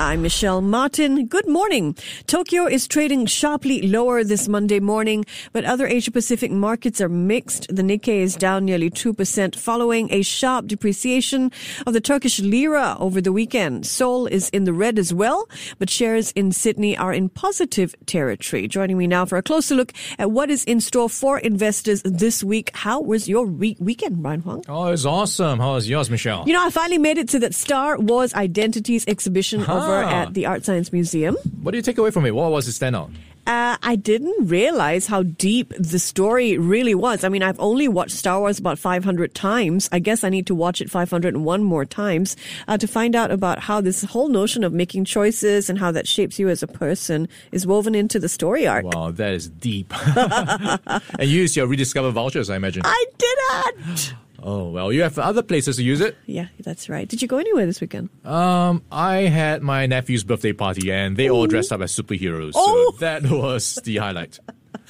I'm Michelle Martin. Good morning. Tokyo is trading sharply lower this Monday morning, but other Asia Pacific markets are mixed. The Nikkei is down nearly 2% following a sharp depreciation of the Turkish lira over the weekend. Seoul is in the red as well, but shares in Sydney are in positive territory. Joining me now for a closer look at what is in store for investors this week. How was your re- weekend, Ryan Huang? Oh, it was awesome. How was yours, Michelle? You know, I finally made it to that Star Wars Identities exhibition huh. Over ah. at the Art Science Museum. What do you take away from it? What was the standout? Uh, I didn't realize how deep the story really was. I mean, I've only watched Star Wars about 500 times. I guess I need to watch it 501 more times uh, to find out about how this whole notion of making choices and how that shapes you as a person is woven into the story arc. Wow, that is deep. and you use your rediscover vouchers, I imagine. I didn't. Oh well, you have other places to use it. Yeah, that's right. Did you go anywhere this weekend? Um, I had my nephew's birthday party, and they Ooh. all dressed up as superheroes. Oh. So that was the highlight.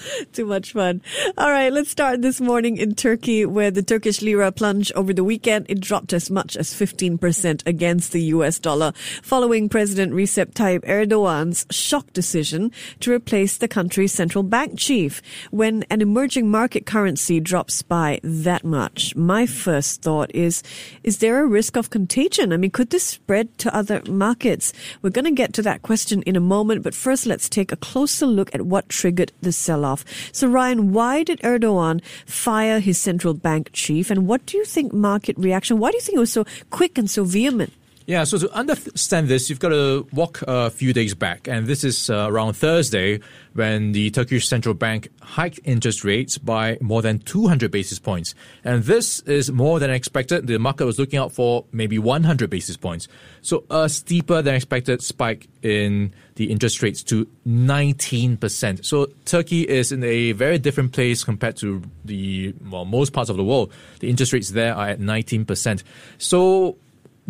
Too much fun. All right, let's start this morning in Turkey, where the Turkish lira plunged over the weekend. It dropped as much as 15% against the US dollar, following President Recep Tayyip Erdogan's shock decision to replace the country's central bank chief. When an emerging market currency drops by that much, my first thought is, is there a risk of contagion? I mean, could this spread to other markets? We're going to get to that question in a moment, but first let's take a closer look at what triggered the sell-off off. So, Ryan, why did Erdogan fire his central bank chief? And what do you think market reaction? Why do you think it was so quick and so vehement? Yeah, so to understand this, you've got to walk a few days back. And this is uh, around Thursday when the Turkish central bank hiked interest rates by more than 200 basis points. And this is more than expected. The market was looking out for maybe 100 basis points. So a steeper than expected spike in the interest rates to 19%. So Turkey is in a very different place compared to the well, most parts of the world. The interest rates there are at 19%. So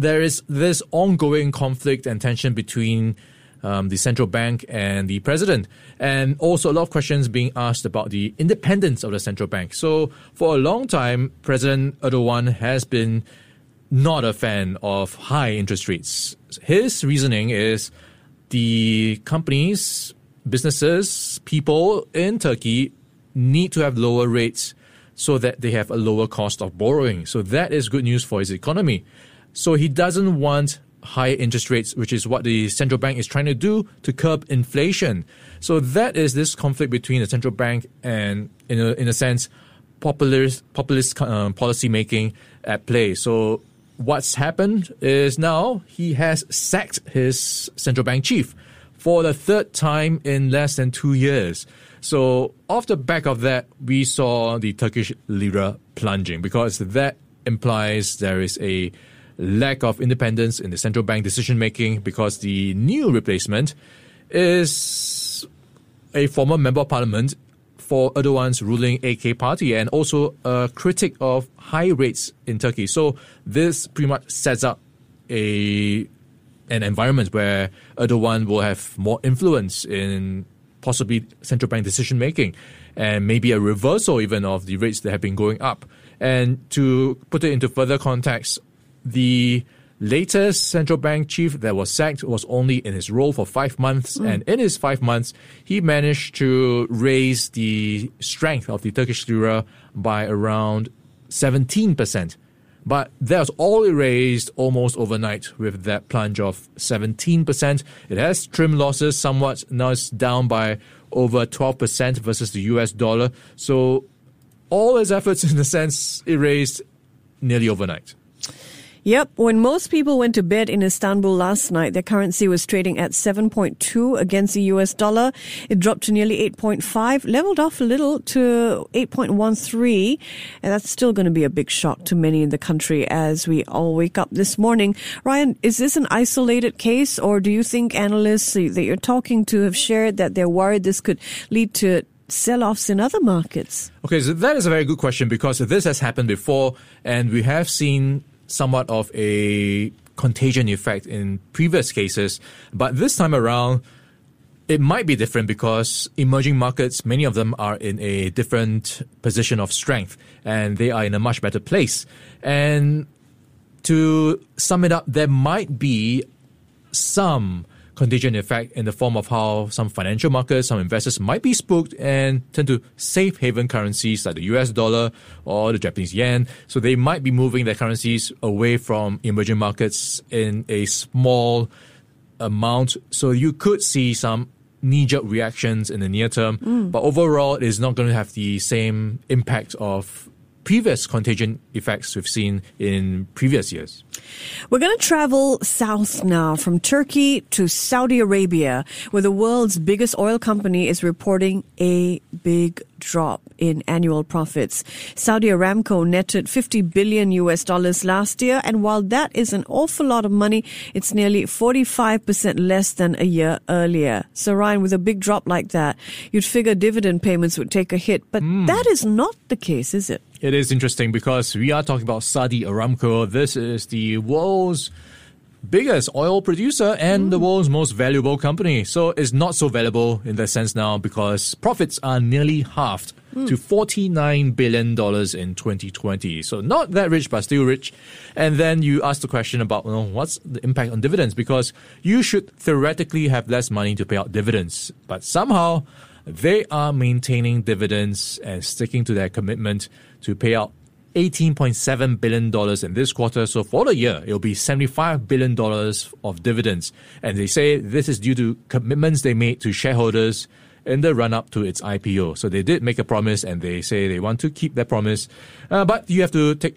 there is this ongoing conflict and tension between um, the central bank and the president, and also a lot of questions being asked about the independence of the central bank. So, for a long time, President Erdogan has been not a fan of high interest rates. His reasoning is the companies, businesses, people in Turkey need to have lower rates so that they have a lower cost of borrowing. So that is good news for his economy. So he doesn't want higher interest rates, which is what the central bank is trying to do to curb inflation. So that is this conflict between the central bank and, in a, in a sense, populist, populist uh, policy making at play. So what's happened is now he has sacked his central bank chief for the third time in less than two years. So off the back of that, we saw the Turkish lira plunging because that implies there is a lack of independence in the central bank decision making because the new replacement is a former member of parliament for Erdogan's ruling AK party and also a critic of high rates in Turkey. So this pretty much sets up a an environment where Erdogan will have more influence in possibly central bank decision making and maybe a reversal even of the rates that have been going up. And to put it into further context, the latest central bank chief that was sacked was only in his role for five months. Mm. And in his five months, he managed to raise the strength of the Turkish lira by around 17%. But that was all erased almost overnight with that plunge of 17%. It has trimmed losses somewhat. Now it's down by over 12% versus the US dollar. So all his efforts, in a sense, erased nearly overnight. Yep. When most people went to bed in Istanbul last night, their currency was trading at 7.2 against the US dollar. It dropped to nearly 8.5, leveled off a little to 8.13. And that's still going to be a big shock to many in the country as we all wake up this morning. Ryan, is this an isolated case or do you think analysts that you're talking to have shared that they're worried this could lead to sell-offs in other markets? Okay, so that is a very good question because this has happened before and we have seen somewhat of a contagion effect in previous cases, but this time around, it might be different because emerging markets, many of them are in a different position of strength and they are in a much better place. And to sum it up, there might be some contagion effect in the form of how some financial markets, some investors might be spooked and tend to safe haven currencies like the US dollar or the Japanese yen. So they might be moving their currencies away from emerging markets in a small amount. So you could see some knee jerk reactions in the near term. Mm. But overall, it is not going to have the same impact of previous contagion effects we've seen in previous years. We're going to travel south now from Turkey to Saudi Arabia, where the world's biggest oil company is reporting a big drop in annual profits. Saudi Aramco netted 50 billion US dollars last year, and while that is an awful lot of money, it's nearly 45% less than a year earlier. So Ryan, with a big drop like that, you'd figure dividend payments would take a hit, but mm. that is not the case, is it? It is interesting because we are talking about Saudi Aramco. This is the world's biggest oil producer and mm. the world's most valuable company. So it's not so valuable in that sense now because profits are nearly halved mm. to $49 billion in 2020. So not that rich, but still rich. And then you ask the question about what's the impact on dividends because you should theoretically have less money to pay out dividends. But somehow they are maintaining dividends and sticking to their commitment to pay out $18.7 billion in this quarter. So for the year, it'll be $75 billion of dividends. And they say this is due to commitments they made to shareholders in the run up to its IPO. So they did make a promise and they say they want to keep that promise. Uh, but you have to take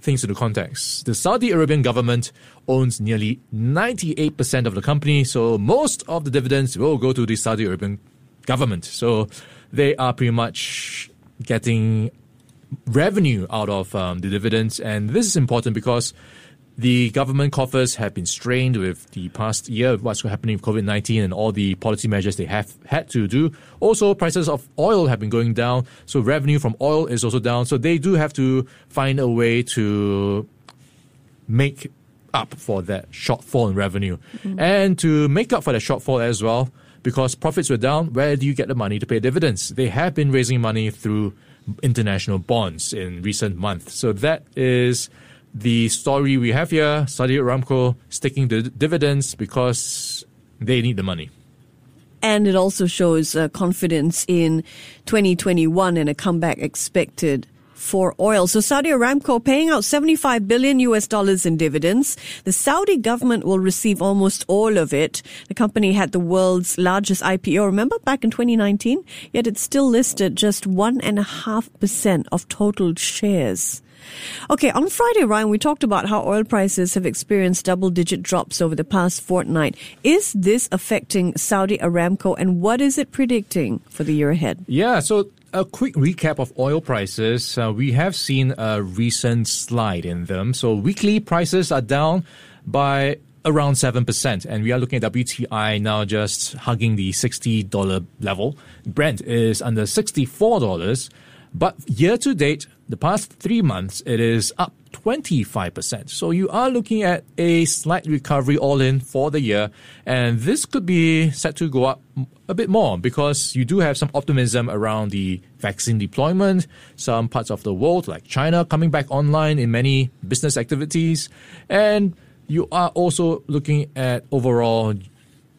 things into context. The Saudi Arabian government owns nearly 98% of the company. So most of the dividends will go to the Saudi Arabian government. So they are pretty much getting revenue out of um, the dividends. And this is important because the government coffers have been strained with the past year, what's happening with COVID 19 and all the policy measures they have had to do. Also, prices of oil have been going down, so revenue from oil is also down. So they do have to find a way to make up for that shortfall in revenue. Mm-hmm. And to make up for that shortfall as well, because profits were down, where do you get the money to pay dividends? They have been raising money through international bonds in recent months. So that is the story we have here. Saudi Aramco sticking to dividends because they need the money. And it also shows uh, confidence in 2021 and a comeback expected for oil. So Saudi Aramco paying out 75 billion US dollars in dividends. The Saudi government will receive almost all of it. The company had the world's largest IPO, remember, back in 2019? Yet it's still listed just 1.5% of total shares. Okay, on Friday, Ryan, we talked about how oil prices have experienced double digit drops over the past fortnight. Is this affecting Saudi Aramco and what is it predicting for the year ahead? Yeah, so a quick recap of oil prices. Uh, we have seen a recent slide in them. So weekly prices are down by around 7%. And we are looking at WTI now just hugging the $60 level. Brent is under $64. But year to date, the past three months, it is up 25%. So you are looking at a slight recovery all in for the year. And this could be set to go up a bit more because you do have some optimism around the vaccine deployment, some parts of the world like China coming back online in many business activities. And you are also looking at overall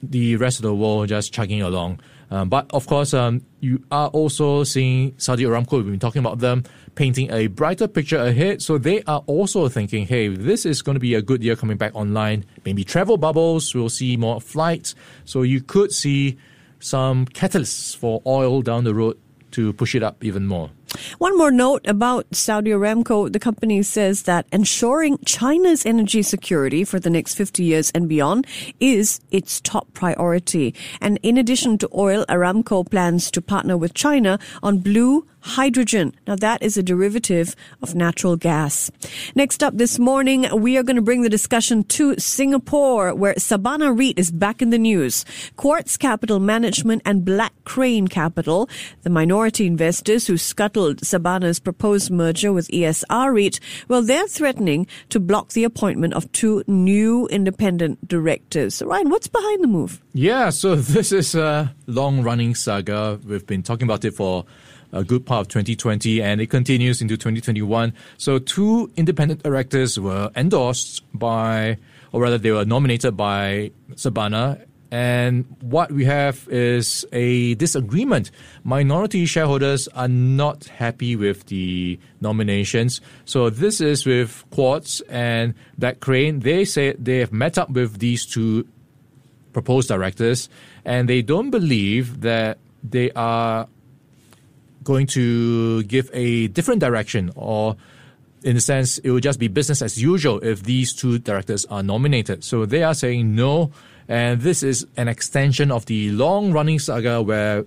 the rest of the world just chugging along. Um, but of course, um, you are also seeing Saudi Aramco, we've been talking about them, painting a brighter picture ahead. So they are also thinking, hey, this is going to be a good year coming back online. Maybe travel bubbles, we'll see more flights. So you could see some catalysts for oil down the road to push it up even more. One more note about Saudi Aramco. The company says that ensuring China's energy security for the next 50 years and beyond is its top priority. And in addition to oil, Aramco plans to partner with China on blue hydrogen. Now that is a derivative of natural gas. Next up this morning, we are going to bring the discussion to Singapore, where Sabana REIT is back in the news. Quartz Capital Management and Black Crane Capital, the minority minority investors who scuttled Sabana's proposed merger with ESR REIT, well, they're threatening to block the appointment of two new independent directors. Ryan, what's behind the move? Yeah, so this is a long running saga. We've been talking about it for a good part of 2020 and it continues into 2021. So, two independent directors were endorsed by, or rather, they were nominated by Sabana and what we have is a disagreement. Minority shareholders are not happy with the nominations. So this is with Quartz and Black Crane. They say they have met up with these two proposed directors and they don't believe that they are going to give a different direction or in a sense it will just be business as usual if these two directors are nominated. So they are saying no and this is an extension of the long running saga where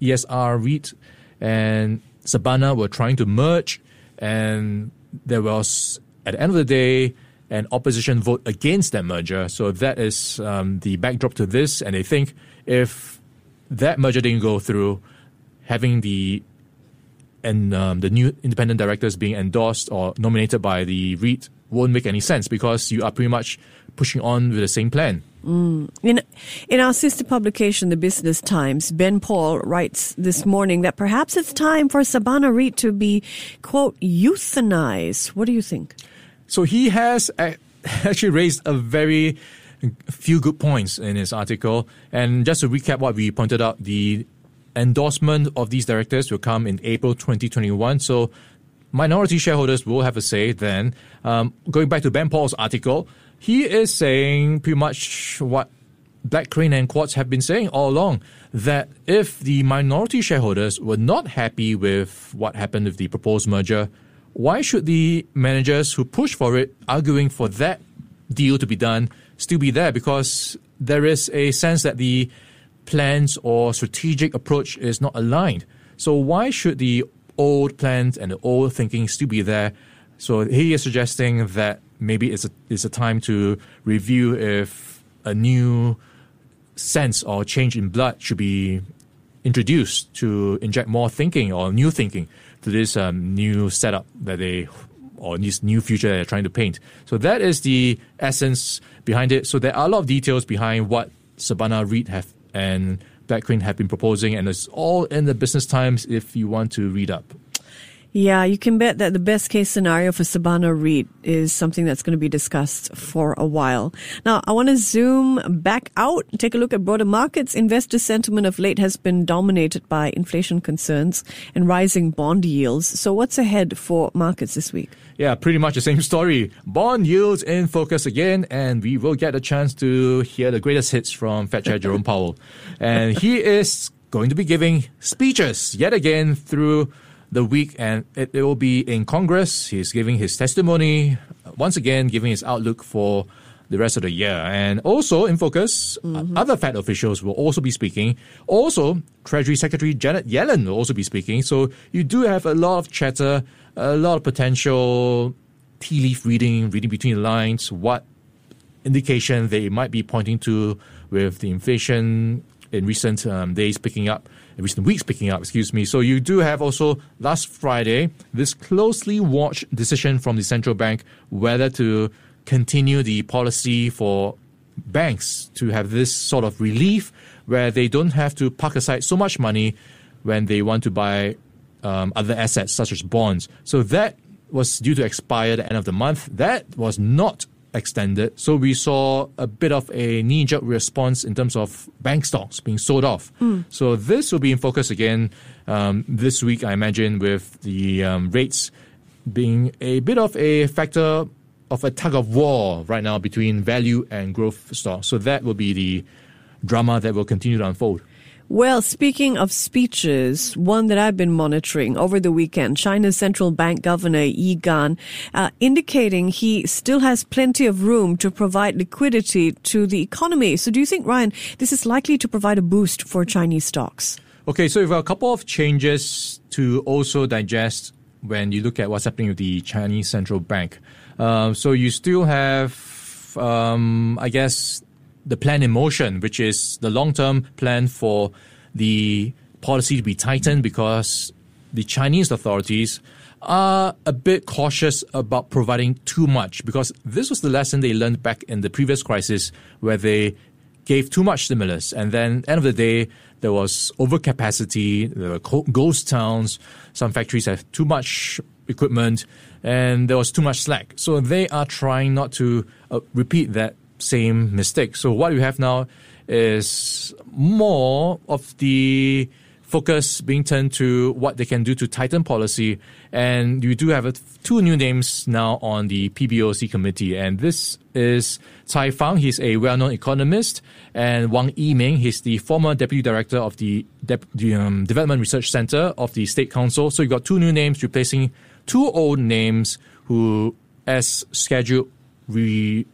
ESR REIT and Sabana were trying to merge, and there was, at the end of the day, an opposition vote against that merger. So that is um, the backdrop to this. And they think if that merger didn't go through, having the and um, the new independent directors being endorsed or nominated by the REIT won't make any sense because you are pretty much pushing on with the same plan. Mm. In, in our sister publication, the Business Times, Ben Paul writes this morning that perhaps it's time for Sabana REIT to be, quote, euthanized. What do you think? So he has actually raised a very few good points in his article. And just to recap what we pointed out, the endorsement of these directors will come in April 2021. So minority shareholders will have a say then. Um, going back to Ben Paul's article, he is saying pretty much what Black Crane and Quartz have been saying all along that if the minority shareholders were not happy with what happened with the proposed merger, why should the managers who push for it, arguing for that deal to be done, still be there? Because there is a sense that the plans or strategic approach is not aligned. So why should the old plans and the old thinking still be there? So he is suggesting that maybe it's a, it's a time to review if a new sense or change in blood should be introduced to inject more thinking or new thinking to this um, new setup that they or this new future they're trying to paint. So that is the essence behind it. So there are a lot of details behind what Sabana REIT have and Black Crane have been proposing, and it's all in the Business Times if you want to read up. Yeah, you can bet that the best case scenario for Sabana REIT is something that's going to be discussed for a while. Now, I want to zoom back out, take a look at broader markets. Investor sentiment of late has been dominated by inflation concerns and rising bond yields. So what's ahead for markets this week? Yeah, pretty much the same story. Bond yields in focus again, and we will get a chance to hear the greatest hits from Fed Chair Jerome Powell. And he is going to be giving speeches yet again through the week, and it, it will be in Congress. He's giving his testimony, once again, giving his outlook for the rest of the year. And also in focus, mm-hmm. other Fed officials will also be speaking. Also, Treasury Secretary Janet Yellen will also be speaking. So you do have a lot of chatter, a lot of potential tea leaf reading, reading between the lines, what indication they might be pointing to with the inflation in recent um, days picking up in recent weeks picking up, excuse me. So you do have also last Friday this closely watched decision from the central bank whether to continue the policy for banks to have this sort of relief where they don't have to park aside so much money when they want to buy um, other assets such as bonds. So that was due to expire at the end of the month. That was not extended. So we saw a bit of a knee jerk response in terms of bank stocks being sold off. Mm. So this will be in focus again um, this week, I imagine, with the um, rates being a bit of a factor of a tug of war right now between value and growth stocks. So that will be the drama that will continue to unfold. Well, speaking of speeches, one that I've been monitoring over the weekend, China's central bank governor Yi Gang, uh, indicating he still has plenty of room to provide liquidity to the economy. So, do you think, Ryan, this is likely to provide a boost for Chinese stocks? Okay, so we've got a couple of changes to also digest when you look at what's happening with the Chinese central bank. Uh, so you still have, um, I guess, the plan in motion, which is the long term plan for the policy to be tightened because the Chinese authorities are a bit cautious about providing too much because this was the lesson they learned back in the previous crisis where they gave too much stimulus. And then at the end of the day there was overcapacity there were ghost towns some factories have too much equipment and there was too much slack. So they are trying not to uh, repeat that same mistake so what you have now is more of the focus being turned to what they can do to tighten policy. And you do have a, two new names now on the PBOC committee. And this is Cai Fang, he's a well known economist, and Wang Yiming, he's the former deputy director of the, De- the um, Development Research Center of the State Council. So you've got two new names replacing two old names who, as scheduled, re-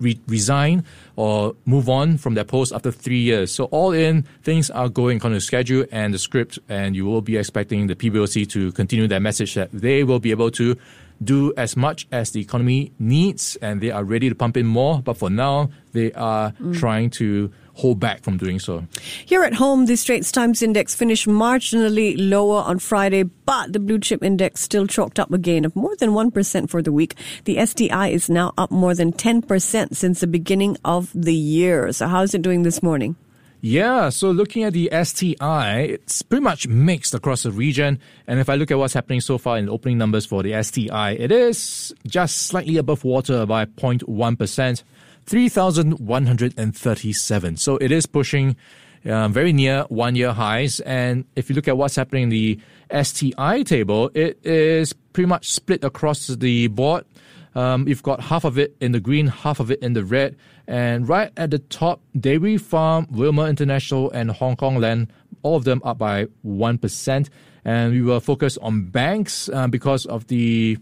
re- resign or move on from their post after three years. So all in, things are going according to schedule and the script, and you will be expecting the PBOC to continue their message that they will be able to do as much as the economy needs, and they are ready to pump in more. But for now, they are mm. trying to hold back from doing so. Here at home, the Straits Times Index finished marginally lower on Friday, but the blue chip index still chalked up a gain of more than 1% for the week. The STI is now up more than 10% since the beginning of the year. So, how is it doing this morning? Yeah, so looking at the STI, it's pretty much mixed across the region. And if I look at what's happening so far in opening numbers for the STI, it is just slightly above water by 0.1%. 3,137. So it is pushing uh, very near one year highs. And if you look at what's happening in the STI table, it is pretty much split across the board. Um, you've got half of it in the green, half of it in the red. And right at the top, Dairy Farm, Wilmar International, and Hong Kong Land, all of them up by 1%. And we were focused on banks uh, because of the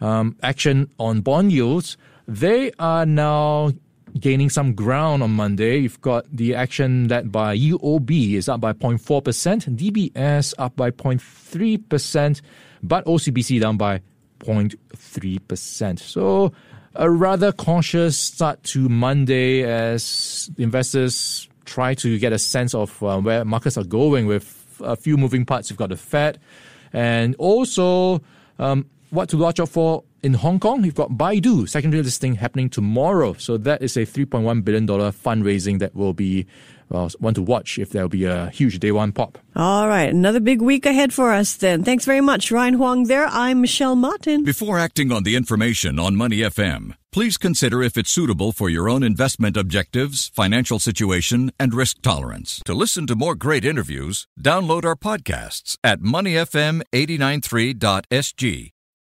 um, action on bond yields. They are now gaining some ground on Monday. You've got the action led by UOB is up by 0.4%, DBS up by 0.3%, but OCBC down by 0.3%. So a rather cautious start to Monday as investors try to get a sense of uh, where markets are going with a few moving parts. You've got the Fed and also um, what to watch out for in Hong Kong, you've got Baidu secondary listing happening tomorrow. So that is a $3.1 billion fundraising that will be well, one to watch if there'll be a huge day one pop. All right. Another big week ahead for us then. Thanks very much, Ryan Huang there. I'm Michelle Martin. Before acting on the information on Money FM, please consider if it's suitable for your own investment objectives, financial situation, and risk tolerance. To listen to more great interviews, download our podcasts at moneyfm893.sg